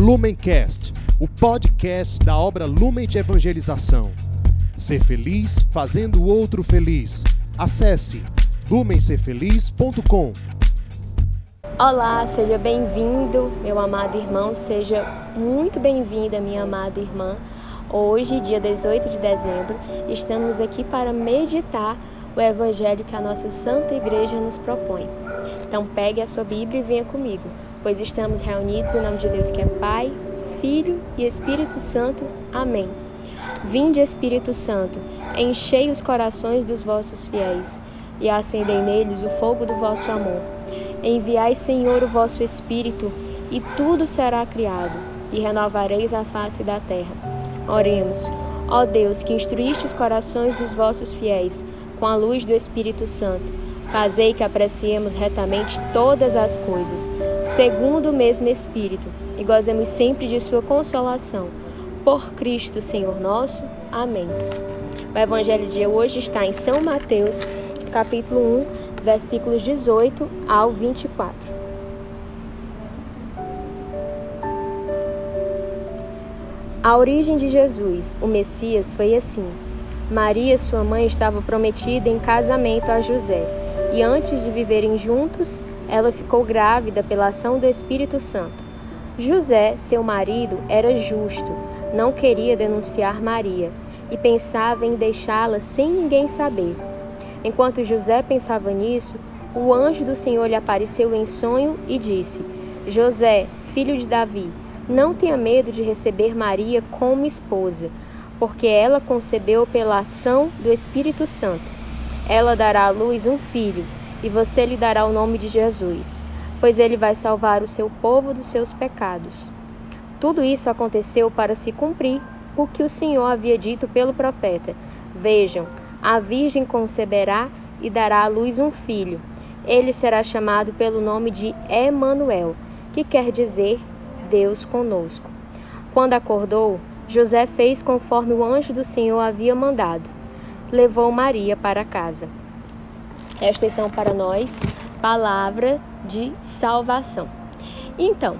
Lumencast, o podcast da obra Lumen de Evangelização. Ser feliz fazendo o outro feliz. Acesse lumencerfeliz.com. Olá, seja bem-vindo, meu amado irmão, seja muito bem-vinda, minha amada irmã. Hoje, dia 18 de dezembro, estamos aqui para meditar o evangelho que a nossa Santa Igreja nos propõe. Então, pegue a sua Bíblia e venha comigo, pois estamos reunidos em nome de Deus que é Pai, Filho e Espírito Santo. Amém. Vinde, Espírito Santo, enchei os corações dos vossos fiéis e acendei neles o fogo do vosso amor. Enviai, Senhor, o vosso Espírito, e tudo será criado, e renovareis a face da terra. Oremos. Ó Deus, que instruíste os corações dos vossos fiéis com a luz do Espírito Santo, fazei que apreciemos retamente todas as coisas, segundo o mesmo Espírito, e gozemos sempre de Sua consolação. Por Cristo, Senhor nosso. Amém. O Evangelho de hoje está em São Mateus, capítulo 1 versículos 18 ao 24. A origem de Jesus, o Messias, foi assim. Maria, sua mãe, estava prometida em casamento a José, e antes de viverem juntos, ela ficou grávida pela ação do Espírito Santo. José, seu marido, era justo, não queria denunciar Maria e pensava em deixá-la sem ninguém saber. Enquanto José pensava nisso, o anjo do Senhor lhe apareceu em sonho e disse: José, filho de Davi, não tenha medo de receber Maria como esposa, porque ela concebeu pela ação do Espírito Santo. Ela dará à luz um filho, e você lhe dará o nome de Jesus, pois ele vai salvar o seu povo dos seus pecados. Tudo isso aconteceu para se cumprir o que o Senhor havia dito pelo profeta. Vejam, a Virgem conceberá e dará à luz um filho. Ele será chamado pelo nome de Emanuel, que quer dizer Deus conosco. Quando acordou, José fez conforme o anjo do Senhor havia mandado. Levou Maria para casa. Estas são para nós palavra de salvação. Então,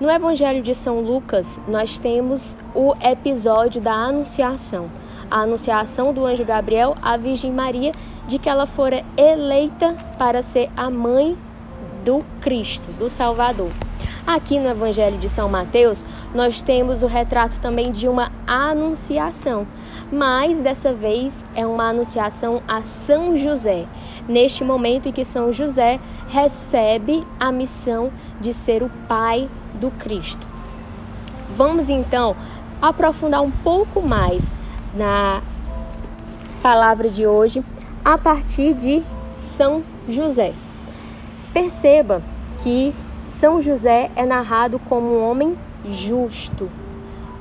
no Evangelho de São Lucas, nós temos o episódio da Anunciação a anunciação do anjo Gabriel à Virgem Maria de que ela fora eleita para ser a mãe do Cristo, do Salvador. Aqui no Evangelho de São Mateus, nós temos o retrato também de uma anunciação, mas dessa vez é uma anunciação a São José, neste momento em que São José recebe a missão de ser o pai do Cristo. Vamos então aprofundar um pouco mais na palavra de hoje a partir de São José. Perceba que São José é narrado como um homem justo.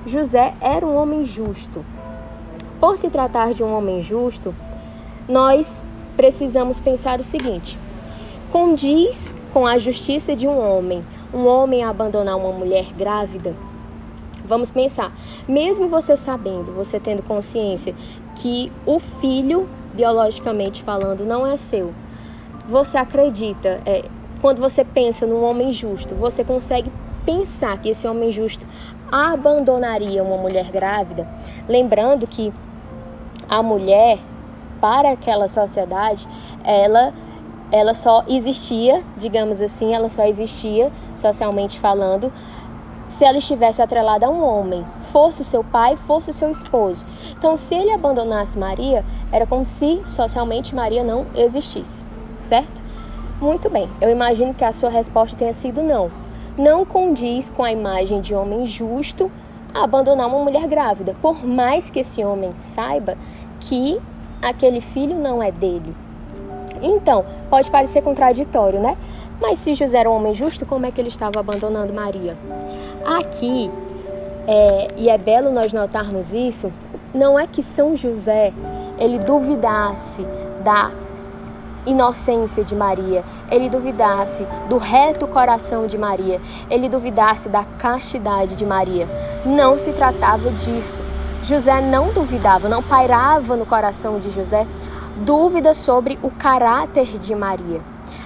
José era um homem justo. Por se tratar de um homem justo, nós precisamos pensar o seguinte: condiz com a justiça de um homem, um homem abandonar uma mulher grávida? Vamos pensar, mesmo você sabendo, você tendo consciência que o filho, biologicamente falando, não é seu, você acredita, é, quando você pensa num homem justo, você consegue pensar que esse homem justo abandonaria uma mulher grávida, lembrando que a mulher, para aquela sociedade, ela ela só existia, digamos assim, ela só existia socialmente falando se ela estivesse atrelada a um homem, fosse o seu pai, fosse o seu esposo. Então, se ele abandonasse Maria, era como se socialmente Maria não existisse, certo? Muito bem, eu imagino que a sua resposta tenha sido não. Não condiz com a imagem de homem justo abandonar uma mulher grávida, por mais que esse homem saiba que aquele filho não é dele. Então, pode parecer contraditório, né? Mas se José era um homem justo, como é que ele estava abandonando Maria? Aqui, é, e é belo nós notarmos isso, não é que São José ele duvidasse da inocência de Maria, ele duvidasse do reto coração de Maria, ele duvidasse da castidade de Maria. Não se tratava disso. José não duvidava, não pairava no coração de José dúvida sobre o caráter de Maria.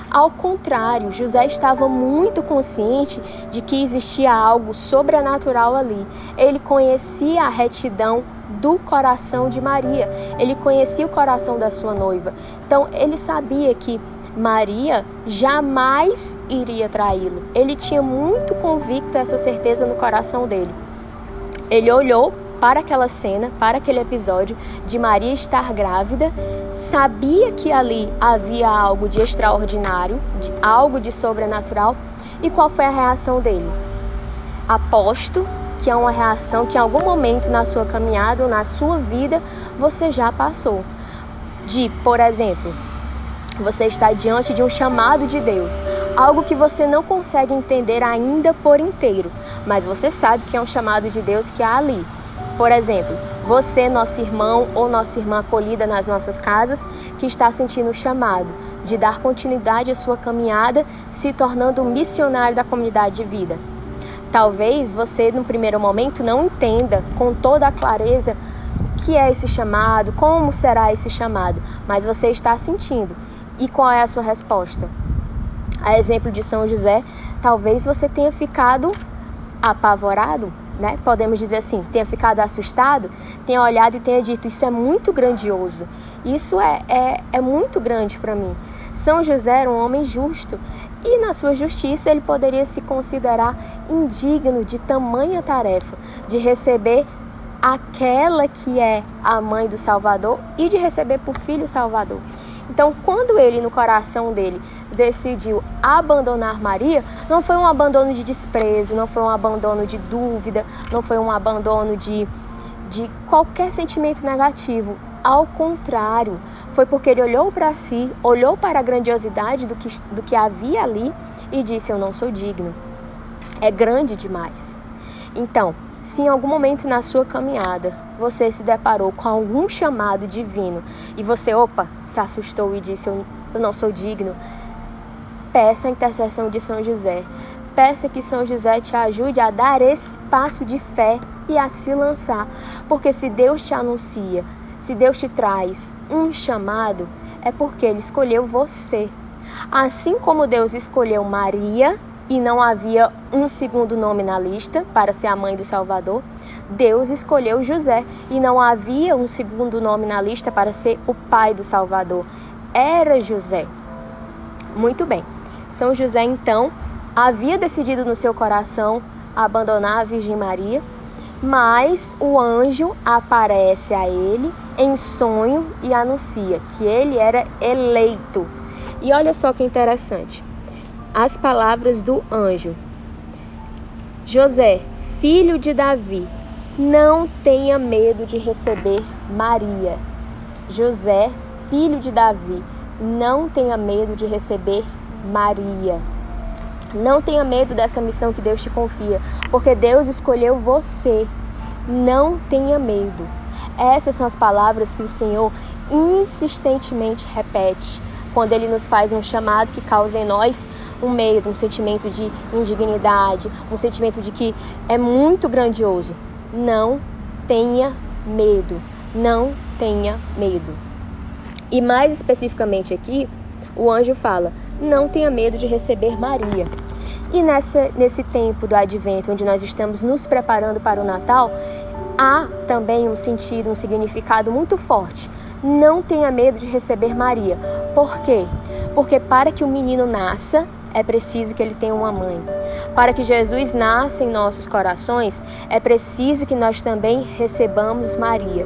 Ao contrário, José estava muito consciente de que existia algo sobrenatural ali. Ele conhecia a retidão do coração de Maria. Ele conhecia o coração da sua noiva. Então, ele sabia que Maria jamais iria traí-lo. Ele tinha muito convicto essa certeza no coração dele. Ele olhou para aquela cena, para aquele episódio de Maria estar grávida, sabia que ali havia algo de extraordinário, de algo de sobrenatural. E qual foi a reação dele? Aposto que é uma reação que em algum momento na sua caminhada ou na sua vida você já passou. De, por exemplo, você está diante de um chamado de Deus, algo que você não consegue entender ainda por inteiro, mas você sabe que é um chamado de Deus que há ali. Por exemplo, você, nosso irmão ou nossa irmã acolhida nas nossas casas, que está sentindo o chamado de dar continuidade à sua caminhada, se tornando um missionário da comunidade de vida. Talvez você, no primeiro momento, não entenda com toda a clareza o que é esse chamado, como será esse chamado, mas você está sentindo e qual é a sua resposta? A exemplo de São José, talvez você tenha ficado apavorado, né? Podemos dizer assim, tenha ficado assustado, tenha olhado e tenha dito: Isso é muito grandioso, isso é, é, é muito grande para mim. São José era um homem justo e, na sua justiça, ele poderia se considerar indigno de tamanha tarefa, de receber aquela que é a mãe do Salvador e de receber por filho o Salvador. Então, quando ele, no coração dele, decidiu abandonar Maria, não foi um abandono de desprezo, não foi um abandono de dúvida, não foi um abandono de, de qualquer sentimento negativo. Ao contrário, foi porque ele olhou para si, olhou para a grandiosidade do que, do que havia ali e disse: Eu não sou digno. É grande demais. Então, se em algum momento na sua caminhada você se deparou com algum chamado divino e você, opa, se assustou e disse: Eu, não sou digno, peça a intercessão de São José. Peça que São José te ajude a dar esse passo de fé e a se lançar. Porque se Deus te anuncia, se Deus te traz um chamado, é porque Ele escolheu você. Assim como Deus escolheu Maria e não havia um segundo nome na lista para ser a mãe do Salvador, Deus escolheu José e não havia um segundo nome na lista para ser o pai do Salvador. Era José. Muito bem. São José então havia decidido no seu coração abandonar a Virgem Maria, mas o anjo aparece a ele em sonho e anuncia que ele era eleito. E olha só que interessante as palavras do anjo: José, filho de Davi, não tenha medo de receber Maria. José, filho de Davi, não tenha medo de receber Maria. Não tenha medo dessa missão que Deus te confia, porque Deus escolheu você. Não tenha medo. Essas são as palavras que o Senhor insistentemente repete quando ele nos faz um chamado que causa em nós um medo, um sentimento de indignidade, um sentimento de que é muito grandioso. Não tenha medo, não tenha medo. E mais especificamente aqui, o anjo fala: não tenha medo de receber Maria. E nessa, nesse tempo do advento, onde nós estamos nos preparando para o Natal, há também um sentido, um significado muito forte. Não tenha medo de receber Maria. Por quê? Porque para que o menino nasça, é preciso que ele tenha uma mãe. Para que Jesus nasça em nossos corações, é preciso que nós também recebamos Maria.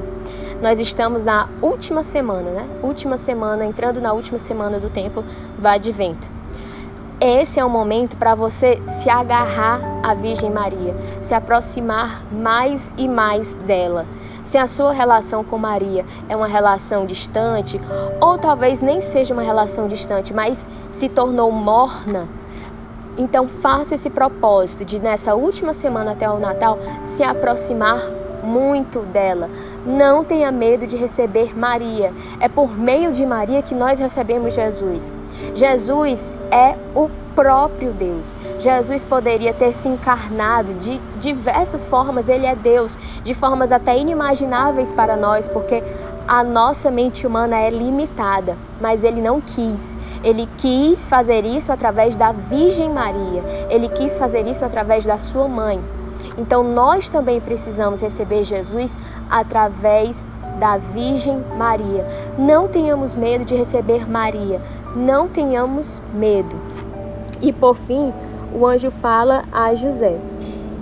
Nós estamos na última semana, né? Última semana, entrando na última semana do tempo do Advento. Esse é o momento para você se agarrar à Virgem Maria, se aproximar mais e mais dela. Se a sua relação com Maria é uma relação distante, ou talvez nem seja uma relação distante, mas se tornou morna, então faça esse propósito de nessa última semana até o Natal se aproximar muito dela. Não tenha medo de receber Maria. É por meio de Maria que nós recebemos Jesus. Jesus é o próprio Deus. Jesus poderia ter se encarnado de diversas formas, ele é Deus, de formas até inimagináveis para nós, porque a nossa mente humana é limitada, mas ele não quis. Ele quis fazer isso através da Virgem Maria. Ele quis fazer isso através da sua mãe. Então nós também precisamos receber Jesus através da Virgem Maria. Não tenhamos medo de receber Maria. Não tenhamos medo. E por fim, o anjo fala a José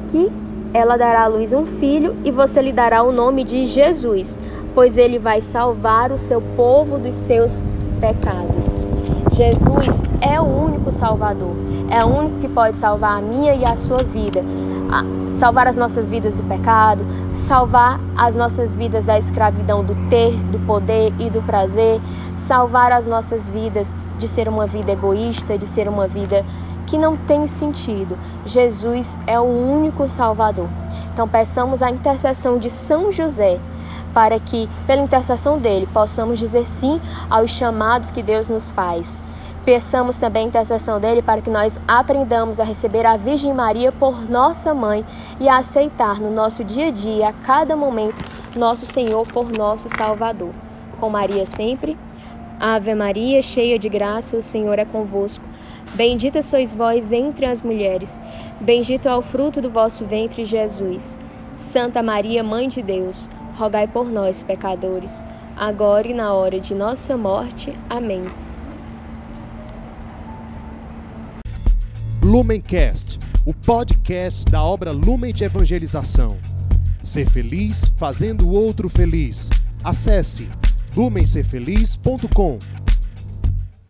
que ela dará à luz um filho e você lhe dará o nome de Jesus, pois ele vai salvar o seu povo dos seus pecados. Jesus é o único Salvador, é o único que pode salvar a minha e a sua vida, salvar as nossas vidas do pecado, salvar as nossas vidas da escravidão do ter, do poder e do prazer, salvar as nossas vidas de ser uma vida egoísta, de ser uma vida que não tem sentido. Jesus é o único Salvador. Então peçamos a intercessão de São José para que, pela intercessão dele, possamos dizer sim aos chamados que Deus nos faz. Peçamos também a intercessão dele para que nós aprendamos a receber a Virgem Maria por nossa mãe e a aceitar no nosso dia a dia, a cada momento, nosso Senhor por nosso Salvador. Com Maria sempre. Ave Maria, cheia de graça, o Senhor é convosco. Bendita sois vós entre as mulheres, bendito é o fruto do vosso ventre, Jesus. Santa Maria, Mãe de Deus, rogai por nós, pecadores, agora e na hora de nossa morte. Amém. Lumencast, o podcast da obra Lumen de Evangelização. Ser feliz fazendo o outro feliz. Acesse lumencerfeliz.com.